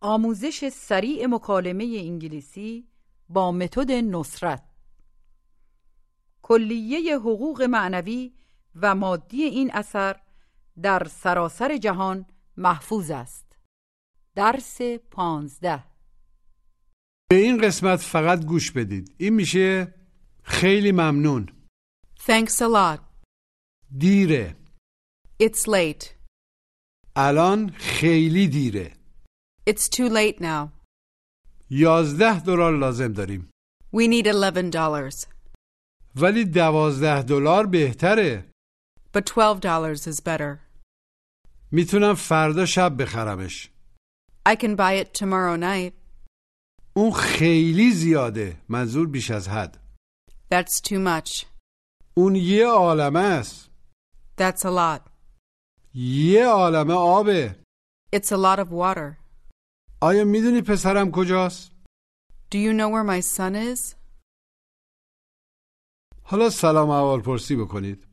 آموزش سریع مکالمه انگلیسی با متد نصرت. کلیه حقوق معنوی و مادی این اثر در سراسر جهان محفوظ است. درس پانزده. به این قسمت فقط گوش بدید. این میشه خیلی ممنون. Thanks a lot. دیره. It's late. الان خیلی دیره. It's too late now. یازده دلار لازم داریم We need eleven dollars. ولی دوازده دلار بهتره But twelve dollars is better. میتونم فردا شب بخرمش I can buy it tomorrow night. اون خیلی زیاده منظور بیش از حد That's too much. اون یه عالمه است That's a lot. یه عالمه آبه It's a lot of water. آیا می‌دونی پسرم کجاست؟ Do you know where my son is? حالا سلام اول پرسی بکنید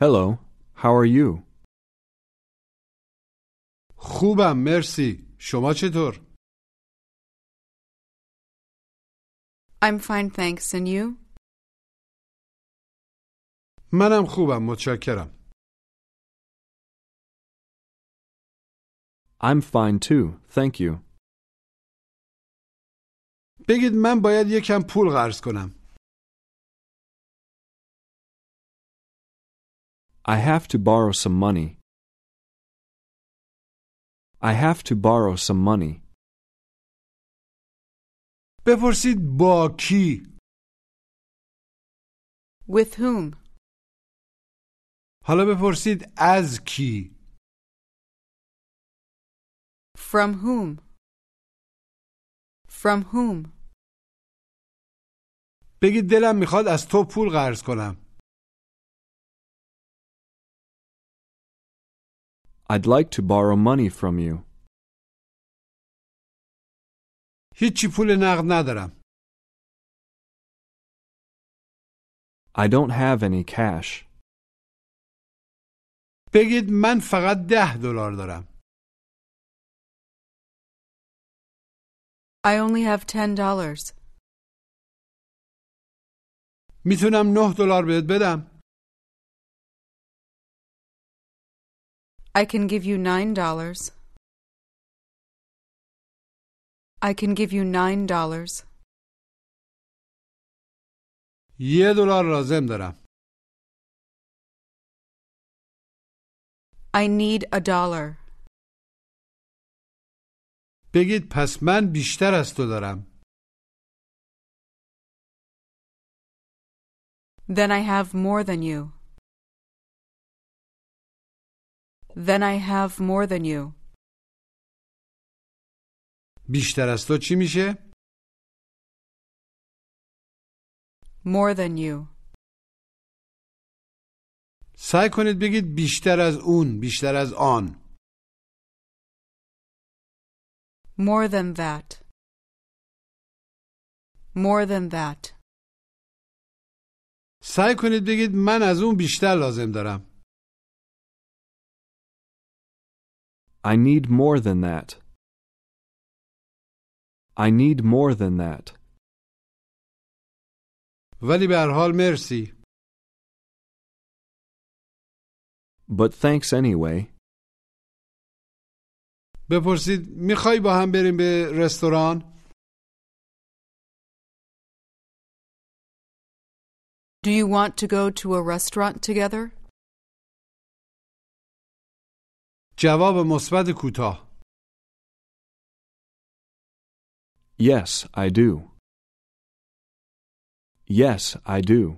Hello, how are you? خوبم مرسی شما چطور؟ I'm fine, thanks. And you? منم خوبم متشکرم I'm fine too, thank you. بگید من باید یکم پول قرض کنم I have to borrow some money. I have to borrow some money. بپرسید با کی With whom? حالا بپرسید از کی From whom? From whom? بگید دلم میخواد از تو پول قرض کنم I'd like to borrow money from you. هیچی پول نقد ندارم I don't have any cash. بگید من فقط ده دلار دارم only have ten dollars. میتونم نه دلار بهت بدم I can give you nine dollars. I can give you nine dollars. یه دلار لازم دارم I need a dollar. بگید پس من بیشتر از تو دارم Then I have more than you. Then I have more than you. بیشتر از تو چی میشه؟ More than you. سعی کنید بگید بیشتر از اون بیشتر از آن More than that. More than that. سعی کنید بگید من از اون بیشتر لازم دارم I need more than that. I need more than that. ولی به هر حال مرسی But thanks anyway. بپرسید می‌خوای با هم بریم به رستوران Do you want to go to a restaurant together? جواب مثبت کوتاه Yes, I do. Yes, I do.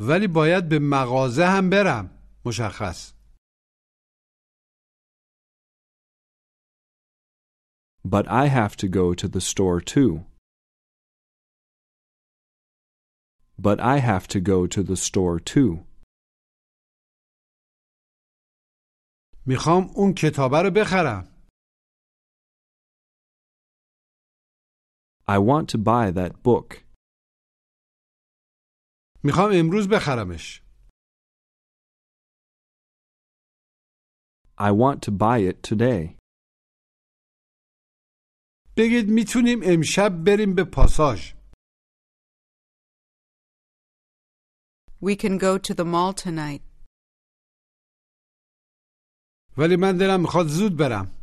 ولی باید به مغازه هم برم مشخص But I have to go to the store too. But I have to go to the store too. میخوام اون کتابه رو بخرم I want to buy that book. میخوام امروز بخرمش I want to buy it today. بگید میتونیم امشب بریم به پاساژ We can go to the mall tonight. ولی من دلم میخواد زود برم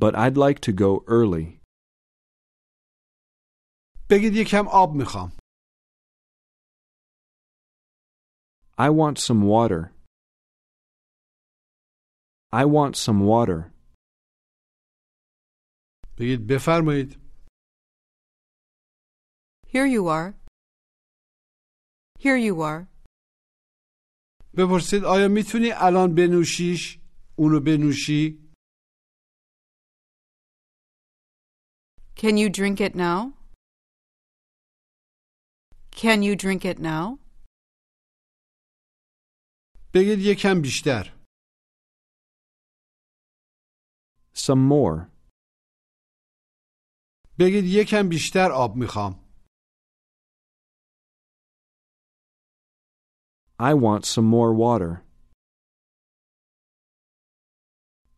But I'd like to go early. بگید یکم آب میخوام I want some water. I want some water. بگید بفرمایید Here you are. Here you are. بپرسید آیا میتونی الان بنوشیش اونو بنوشی Can you drink it now? Can you drink it now? بگید یکم بیشتر Some more. بگید یکم بیشتر آب میخوام I want some more water.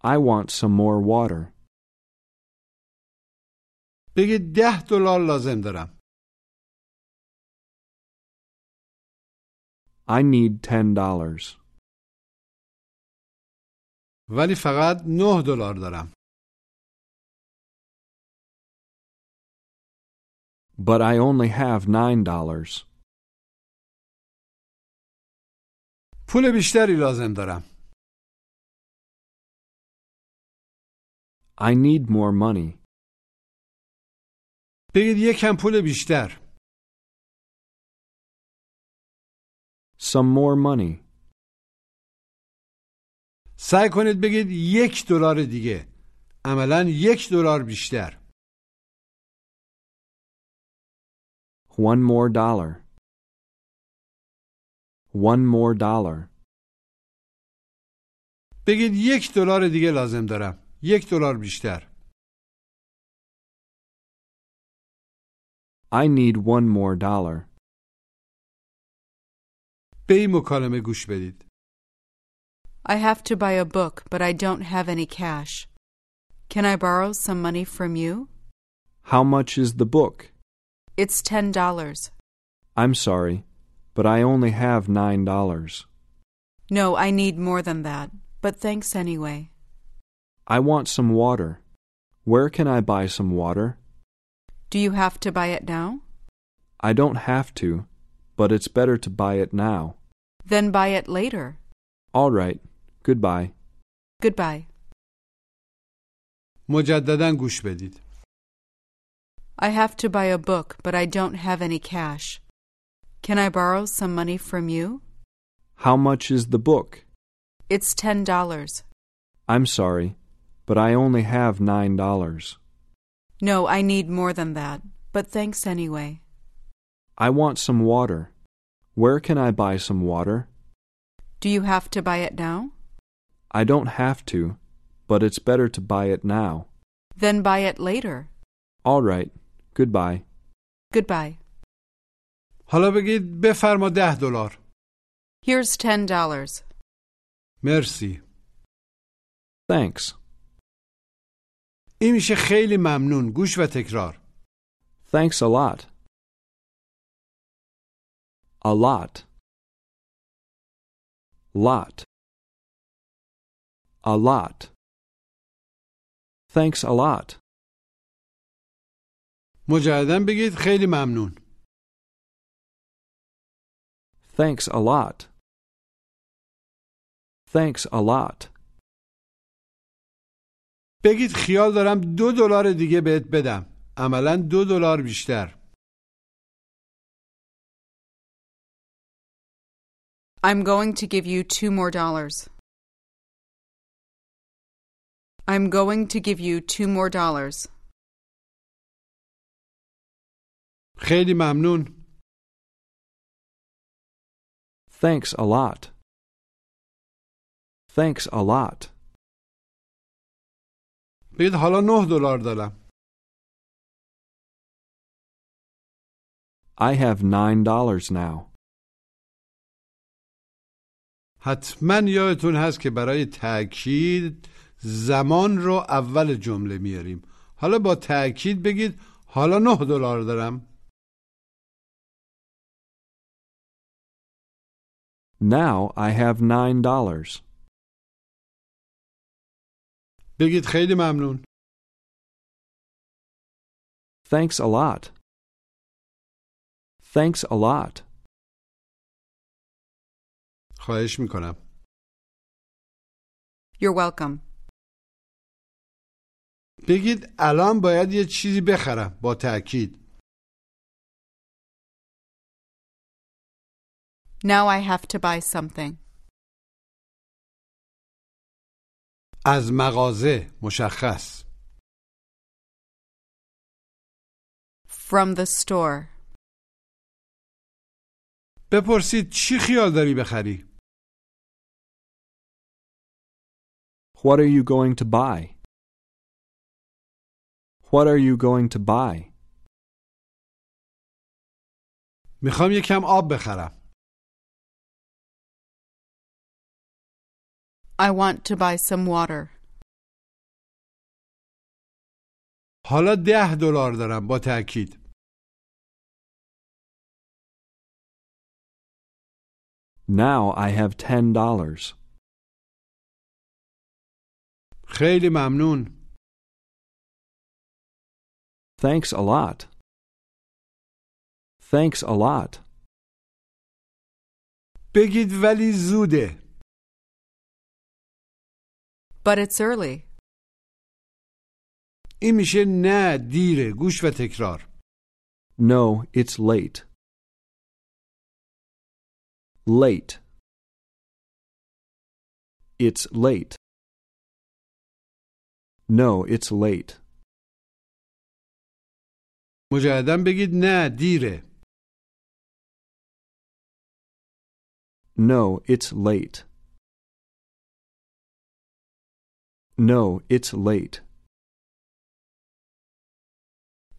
I want some more water. بگید ده دلار لازم دارم I need ten dollars. ولی فقط نه دلار دارم But I only have nine dollars. پول بیشتری لازم دارم I need more money. بگید یکم پول بیشتر Some more money. سعی کنید بگید یک دلار دیگه عملا یک دلار بیشتر One more dollar. One more dollar. بگید یک دلار دیگه لازم دارم یک دلار بیشتر I need one more dollar. به این مکالمه گوش بدید I have to buy a book, but I don't have any cash. Can I borrow some money from you? How much is the book? It's ten dollars. I'm sorry, but I only have nine dollars. No, I need more than that, but thanks anyway. I want some water. Where can I buy some water? Do you have to buy it now? I don't have to, but it's better to buy it now. Then buy it later. All right. Goodbye. Goodbye. مجددا گوش بدید I have to buy a book, but I don't have any cash. Can I borrow some money from you? How much is the book? It's ten dollars. I'm sorry, but I only have nine dollars. No, I need more than that, but thanks anyway. I want some water. Where can I buy some water? Do you have to buy it now? I don't have to, but it's better to buy it now. Then buy it later. All right. Goodbye. Goodbye. حالا بگید بفرما ده دلار Here's ten dollars. مرسی Thanks. این میشه خیلی ممنون گوش و تکرار Thanks a lot. A lot. Lot. A lot. Thanks a lot. مجددا بگید خیلی ممنون Thanks a lot. Thanks a lot. بگید خیال دارم دو دلار دیگه بهت بدم عملا دو دلار بیشتر I'm going to give you two more dollars. I'm going to give you two more dollars. خیلی ممنون Thanks a lot. Thanks a lot. بگید حالا نه دلار دارم I have nine dollars now. حتما یادتون هست که برای تأکید زمان رو اول جمله میاریم حالا با تأکید بگید حالا نه دلار دارم Now I have nine dollars. بگید خیلی ممنون Thanks a lot. Thanks a lot. خواهش می‌کنم You're welcome. بگید الان باید یه چیزی بخرم با تأکید Now I have to buy something. از مغازه مشخص From the store. بپرسید چی خیال داری بخری What are you going to buy? What are you going to buy? میخوام یکم آب بخرم I want to buy some water. حالا ده دلار دارم با تأکید Now I have ten dollars. خیلی ممنون Thanks a lot. Thanks a lot. بگید ولی زوده But it's early. این میشه نه دیره گوش و تکرار No, it's late. Late. It's late. No, it's late. مجددا بگید نه دیره No, it's late. No, it's late.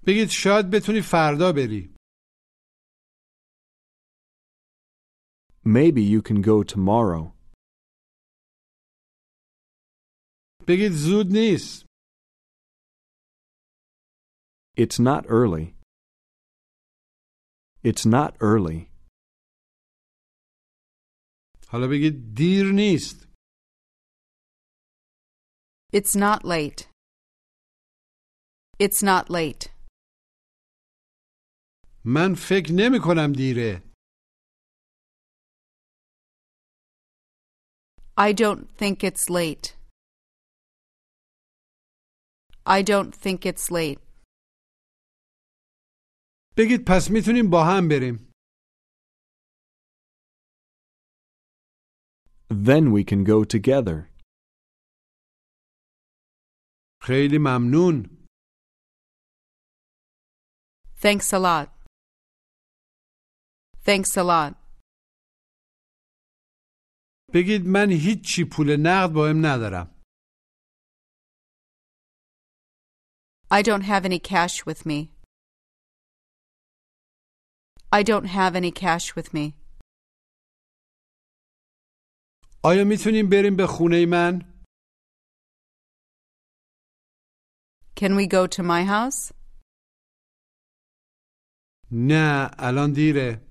بگید شاید بتونی فردا بری Maybe you can go tomorrow. بگید زود نیست It's not early. It's not early. حالا بگید دیر نیست It's not late. It's not late. من فکر نمی کنم دیره I don't think it's late. I don't think it's late. بگید پس می‌تونیم با هم بریم Then we can go together. خیلی ممنون Thanks a lot. Thanks a lot. بگید من هیچی پول نقد با هم ندارم I don't have any cash with me. I don't have any cash with me. آیا میتونیم بریم به خونه من؟ Can we go to my house? نه الان دیره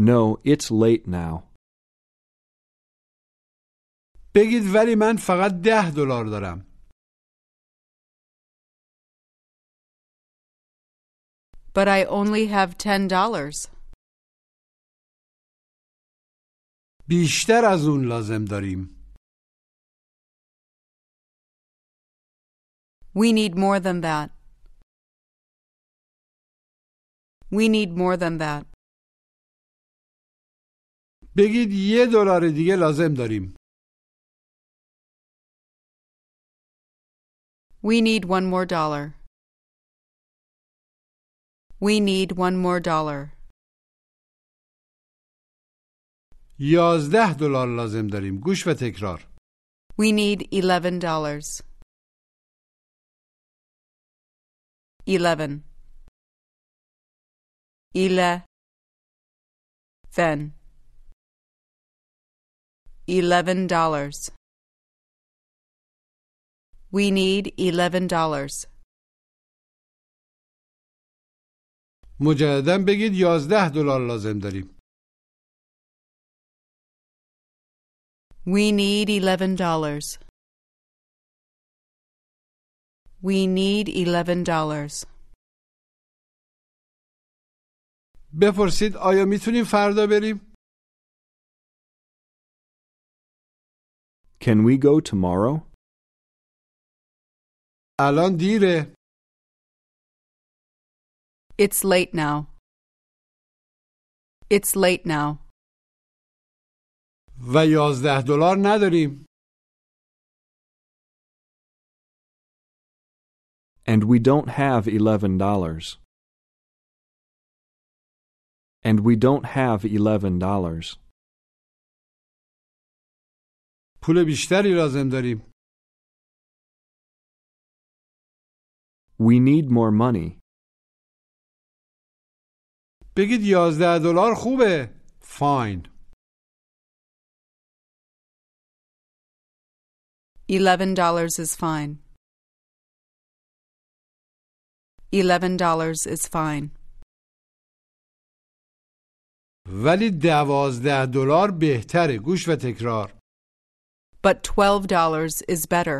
No, it's late now. بگید ولی من فقط ده دلار دارم But I only have ten dollars. بیشتر از اون لازم داریم We need more than that. We need more than that. بگید یه دلار دیگه لازم داریم We need one more dollar. We need one more dollar. یازده دلار لازم داریم گوش و تکرار We need eleven dollars. Eleven. Ile. Then. Eleven dollars. We need eleven dollars. مجددا بگید یازده دلار لازم داریم We need eleven dollars. We need eleven dollars. بپرسید آیا می‌تونیم فردا بریم Can we go tomorrow? الان دیره It's late now. It's late now. و یازده دلار نداریم And we don't have eleven dollars. And we don't have eleven dollars. پول بیشتری لازم داریم We need more money. بگید یازده دلار خوبه فاین Eleven dollars is fine. Eleven dollars is fine. ولی دوازده دلار بهتره گوش و تکرار But twelve dollars is better.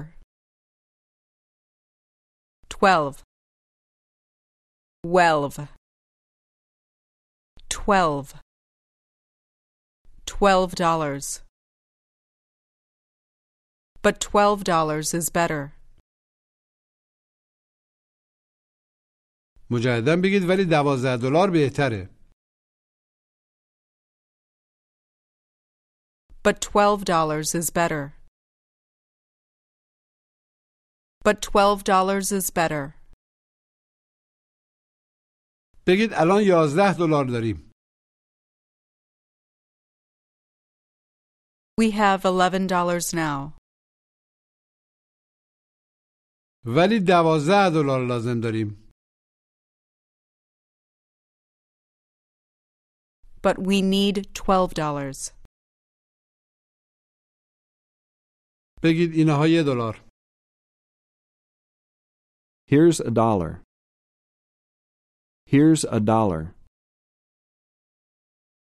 Twelve. Twelve. Twelve. Twelve dollars. But twelve dollars is better. مجددا بگید ولی دوازده دلار بهتره But twelve dollars is better. But twelve dollars is better. بگید الان یازده دلار داریم We have eleven dollars now. ولی دوازده دلار لازم داریم But we need twelve dollars. بگید اینها یه دلار Here's a dollar. Here's a dollar.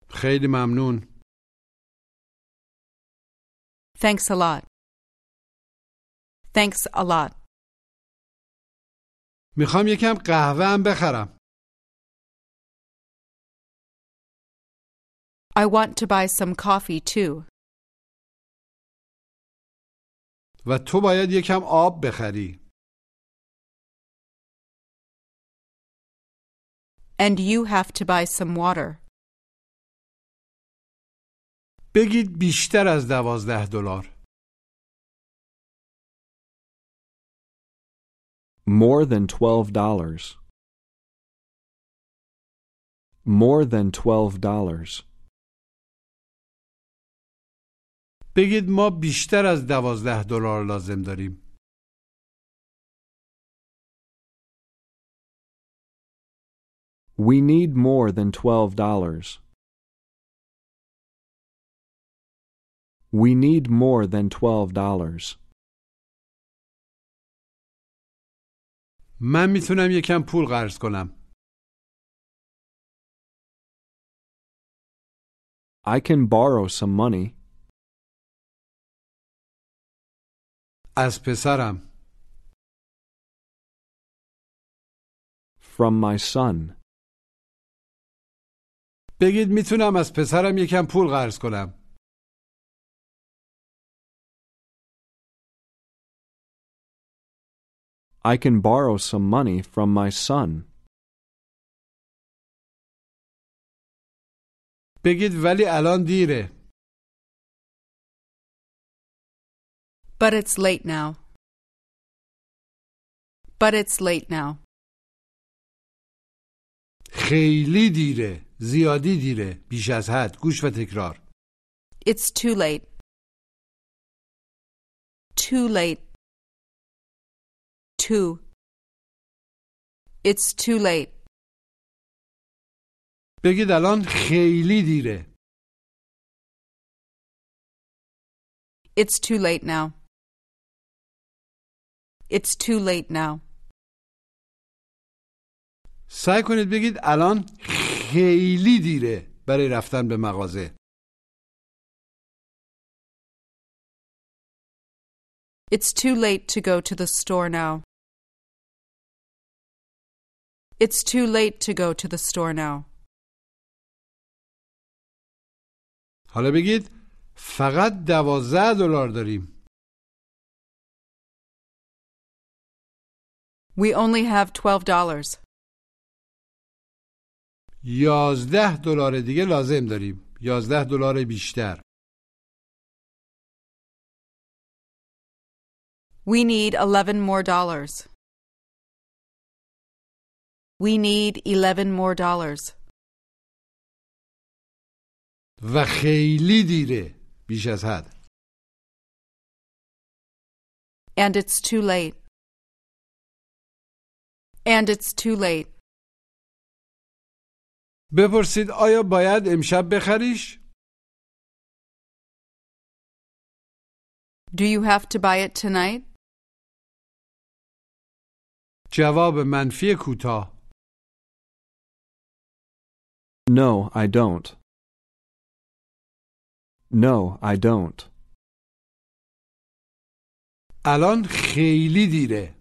خیلی ممنون Thanks a lot. Thanks a lot. میخوام یکم قهوه هم بخرم I want to buy some coffee too. و تو باید یکم آب بخری And you have to buy some water. بگید بیشتر از دوازده دلار More than twelve dollars. More than twelve dollars. بگید ما بیشتر از دوازده دلار لازم داریم. We need more than twelve dollars. We need more than twelve dollars. من میتونم یکم پول قرض کنم. I can borrow some money از پسرم. from my son. بگید میتونم از پسرم یکم پول قرض کنم. I can borrow some money from my son. بگید ولی الان دیره. But it's late now. But it's late now. خیلی دیره. زیادی دیره. بیش از حد. گوش و تکرار. It's too late. Too late. Too. It's too late. بگید الان خیلی دیره. It's too late now. It's too late now. سعی کنید بگید الان خیلی دیره برای رفتن به مغازه. It's too late to go to the store now. It's too late to go to the store now. حالا بگید فقط دوازده دلار داریم. We only have twelve dollars. یازده دلار دیگه لازم داریم. یازده دلار بیشتر. We need eleven more dollars. We need eleven more dollars. و خیلی دیره. بیش از حد. And it's too late. And it's too late. بپرسید آیا باید امشب بخریش؟ Do you have to buy it tonight? جواب منفی کوتاه. No, I don't. No, I don't. الان خیلی دیره.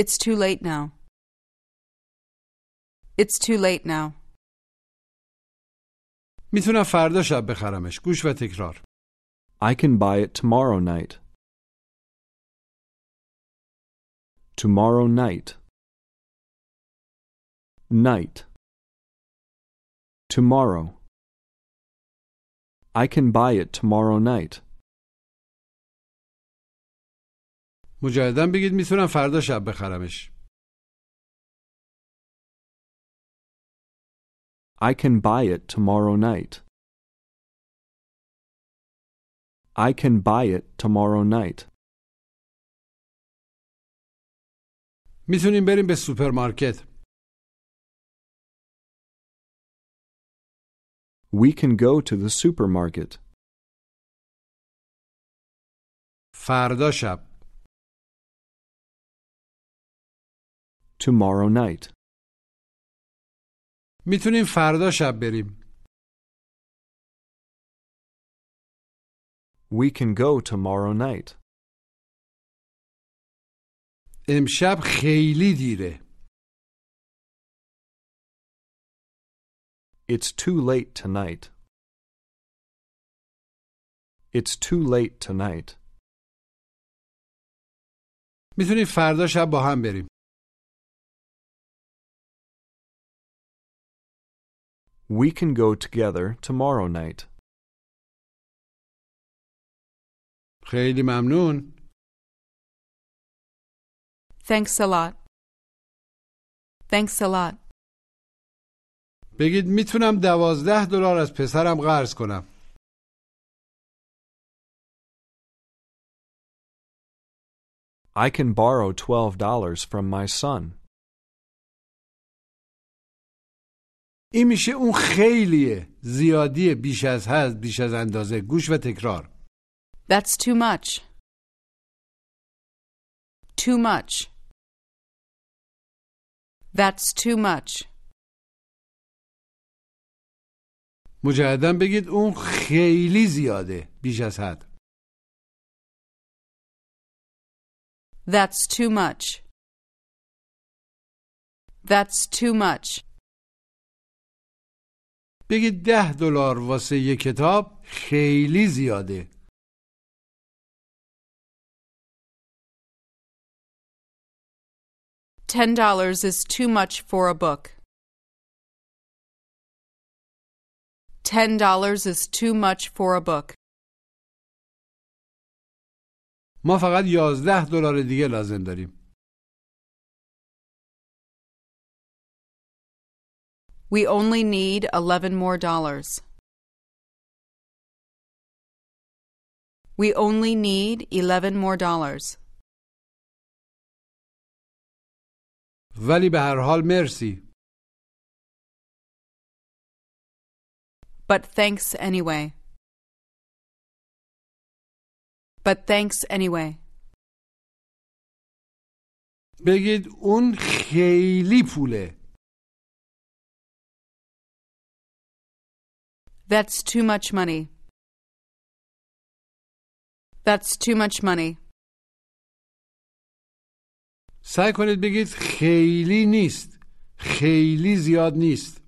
It's too late now. It's too late now. میتونم فردا شب بخرمش. گوش و تکرار. I can buy it tomorrow night. Tomorrow night. Night. Tomorrow. I can buy it tomorrow night. مجددا بگید میتونم فردا شب بخرمش. I can buy it tomorrow night. I can buy it tomorrow night. میتونیم بریم به سوپرمارکت. We can go to the supermarket. فردا شب. Tomorrow night. میتونیم فردا شب بریم. We can go tomorrow night. امشب خیلی دیره. It's too late tonight. It's too late tonight. میتونیم فردا شب با هم بریم. We can go together tomorrow night. خیلی ممنون. Thanks a lot. Thanks a lot. بگید میتونم دوازده دلار از پسرم قرض کنم I can borrow $12 from my son. این میشه اون خیلیه زیادی بیش از حد بیش از اندازه گوش و تکرار That's too much. Too much. That's too much. مجددا بگید اون خیلی زیاده بیش از حد That's too much. That's too much. بگید ده دلار واسه یه کتاب خیلی زیاده Ten dollars is too much for a book. Ten dollars is too much for a book. ما فقط یازده دلار دیگه لازم داریم We only need eleven more dollars. We only need eleven more dollars. ولی به هر حال مرسی But thanks anyway. But thanks anyway. بگید اون خیلی پوله That's too much money. That's too much money. سعی کنید بگید خیلی نیست خیلی زیاد نیست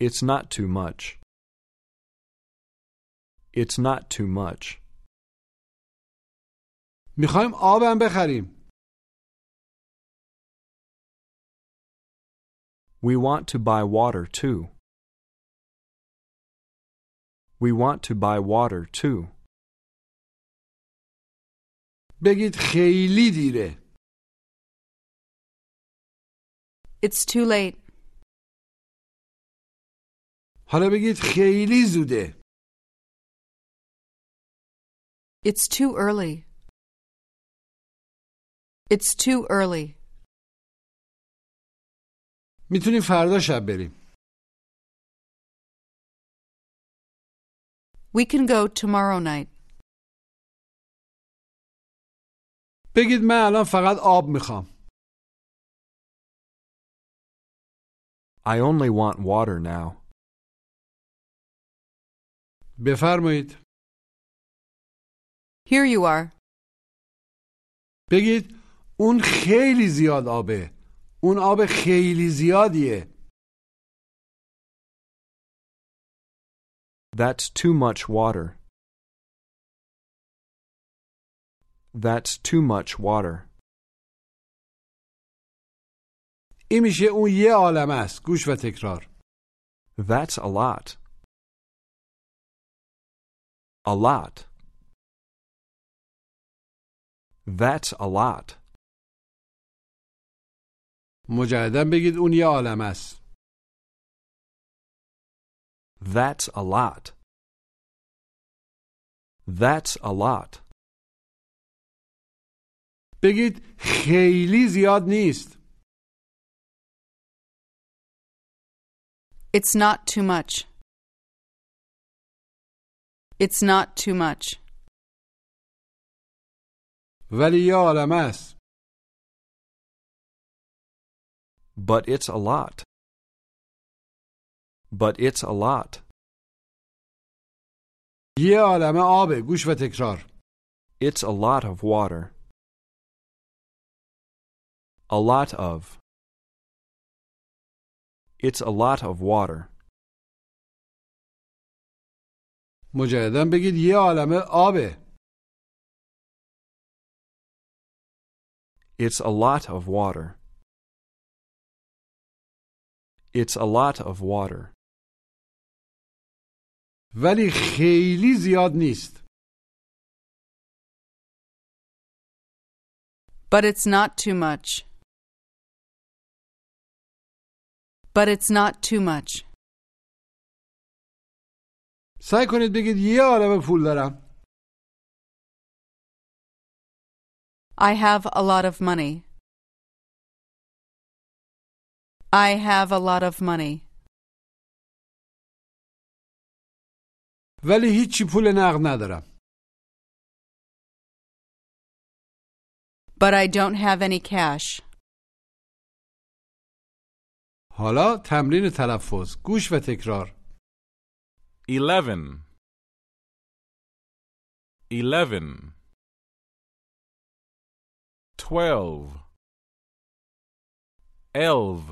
It's not too much. It's not too much. میخوایم آبم بخریم We want to buy water too. We want to buy water too. بگید خیلی دیره It's too late. حالا بگید خیلی زوده It's too early. It's too early. می‌تونیم فردا شب بریم We can go tomorrow night. بگید من الان فقط آب می‌خوام I only want water now. بفرمایید Here you are. بگید اون خیلی زیاد آبه اون آب خیلی زیادیه That's too much water. That's too much water. این میشه اون یه عالم است گوش و تکرار That's a lot. A lot. That's a lot. مجددا بگید اون یه عالم است That's a lot. That's a lot. بگید خیلی زیاد نیست It's not too much. It's not too much. ولی یه عالم است But it's a lot. But it's a lot. یه عالم آبه گوش و تکرار It's a lot of water. A lot of. It's a lot of water. مجددا بگید یه عالم آبه It's a lot of water. It's a lot of water. ولی خیلی زیاد نیست But it's not too much. But it's not too much. سعی کنید بگید یه عالم پول دارم I have a lot of money. I have a lot of money. ولی هیچی پول نقد ندارم But I don't have any cash. حالا تمرین تلفظ گوش و تکرار eleven, eleven, twelve, elve,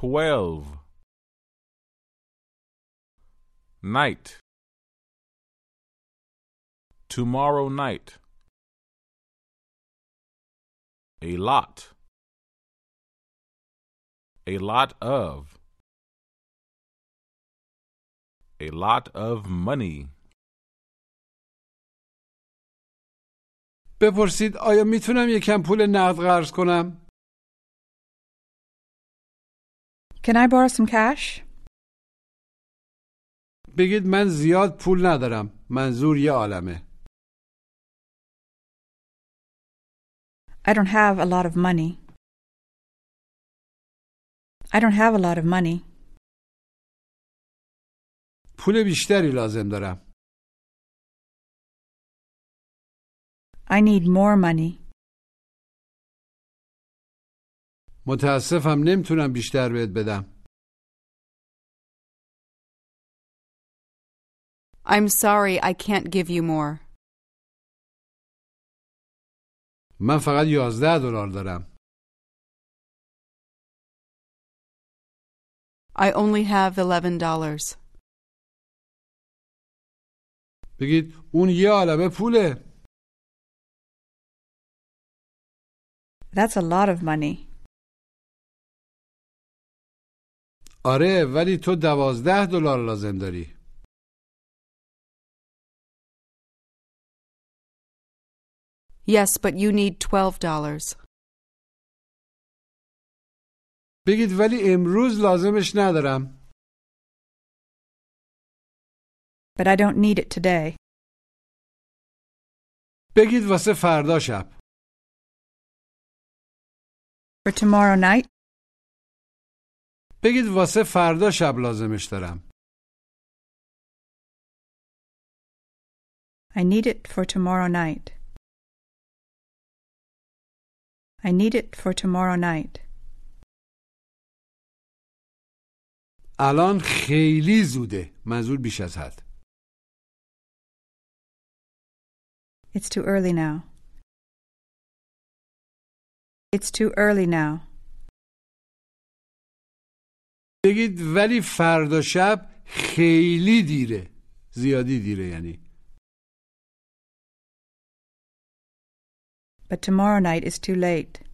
twelve, night, tomorrow night, a lot, a lot of. a lot of money. بپرسید آیا می‌تونم یکم پول نقد قرض کنم Can I borrow some cash? بگید من زیاد پول ندارم منظور یه عالمه I don't have a lot of money. I don't have a lot of money. پول بیشتری لازم دارم I need more money. متاسفم نمیتونم بیشتر بهت بدم I'm sorry I can't give you more. من فقط یازده دلار دارم I only have eleven dollars. بگید اون یه عالمه پوله That's a lot of money. آره ولی تو دوازده دلار لازم داری Yes, but you need twelve dollars. بگید ولی امروز لازمش ندارم But I don't need it today. بگید واسه فردا شب For tomorrow night? بگید واسه فردا شب لازمش دارم I need it for tomorrow night. I need it for tomorrow night. الان خیلی زوده منظور بیش از حد It's too early now. It's too early now. بگید ولی فردا شب خیلی دیره زیادی دیره یعنی But tomorrow night is too late.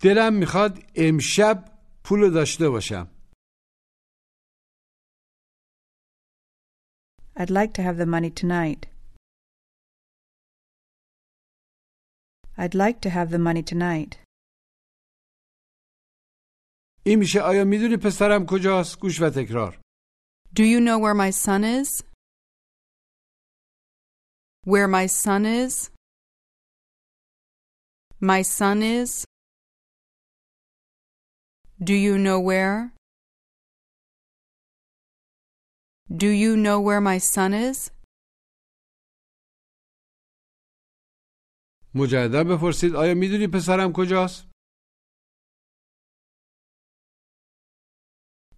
دلم می‌خواد امشب پولو داشته باشم I'd like to have the money tonight. I'd like to have the money tonight. این میشه آیا می‌دونی پسرم کجاست گوش و تکرار Do you know where my son is? Where my son is? My son is? Do you know where? Do you know where my son is? مجددا بپرسید آیا می‌دونی پسرم کجاست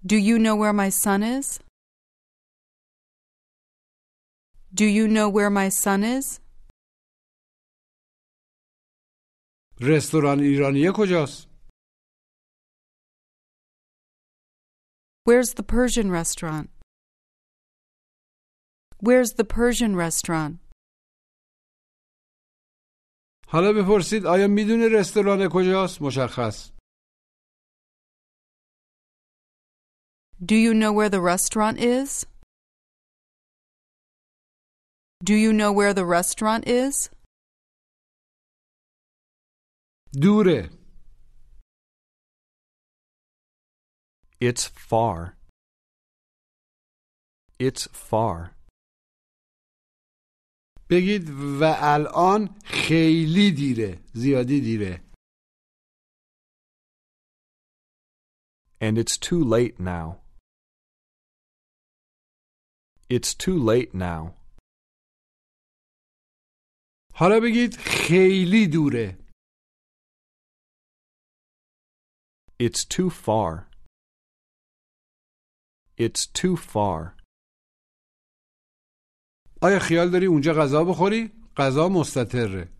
Do you know where my son is? Do you know where my son is? رستوران ایرانیه کجاست Where's the Persian restaurant? Where's the Persian restaurant? حالا بپرسید آیا میدونی رستوران کجاست مشخص Do you know where the restaurant is? Do you know where the restaurant is? دوره It's far. It's far. بگید و الان خیلی دیره زیادی دیره And it's too late now. It's too late now. حالا بگید خیلی دوره It's too far. It's too far. آیا خیال داری اونجا غذا بخوری؟ غذا مستطره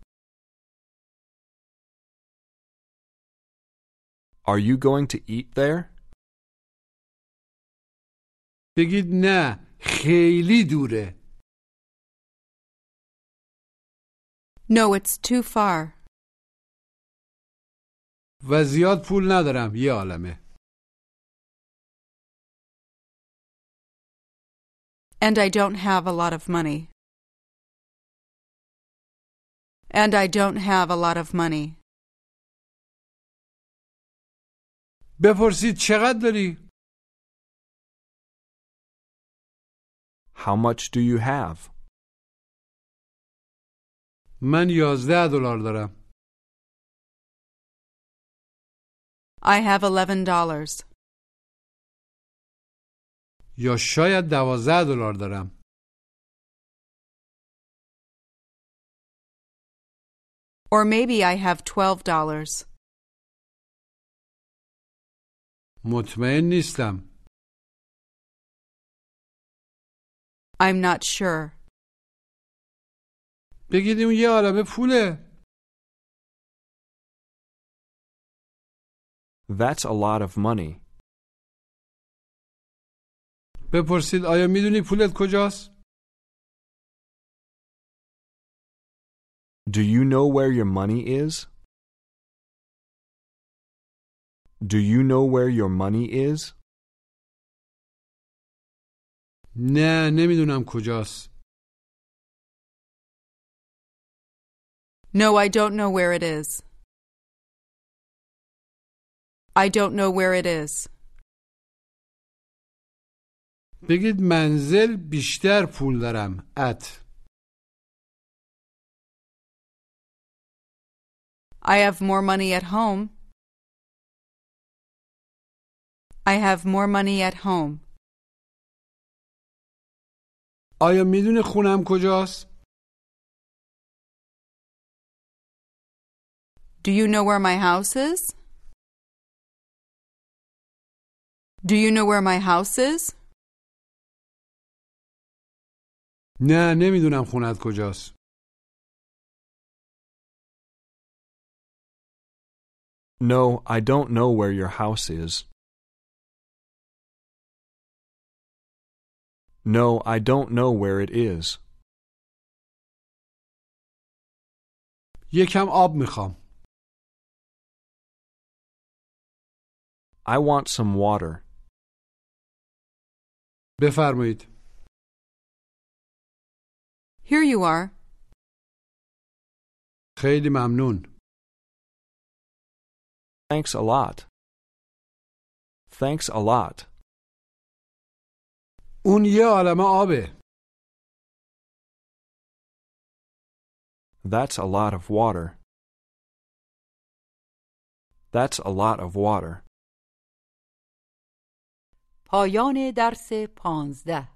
Are you going to eat there? بگید نه خیلی دوره No, it's too far. و زیاد پول ندارم یه عالمه And I don't have a lot of money. And I don't have a lot of money. بپرسید چقدر داری؟ How much do you have? من یازده دلار دارم I have eleven dollars. یا شاید دوازده دلار دارم Or maybe I have twelve dollars. مطمئن نیستم I'm not sure. بگید اون یه عالمه پوله That's a lot of money. بپرسید آیا میدونی پولت کجاست؟ Do you know where your money is? Do you know where your money is? نه نمیدونم کجاست No, I don't know where it is. I don't know where it is. بگید منزل بیشتر پول دارم ات I have more money at home. I have more money at home. آیا میدونی خونم کجاست؟ Do you know where my house is? Do you know where my house is? نه نمیدونم خونت کجاست No, I don't know where your house is. No, I don't know where it is. یکم آب میخوام I want some water. بفرمایید Here you are. خیلی ممنون Thanks a lot. Thanks a lot. اون یه آبه. That's a lot of water. That's a lot of water. پایان درس پانزده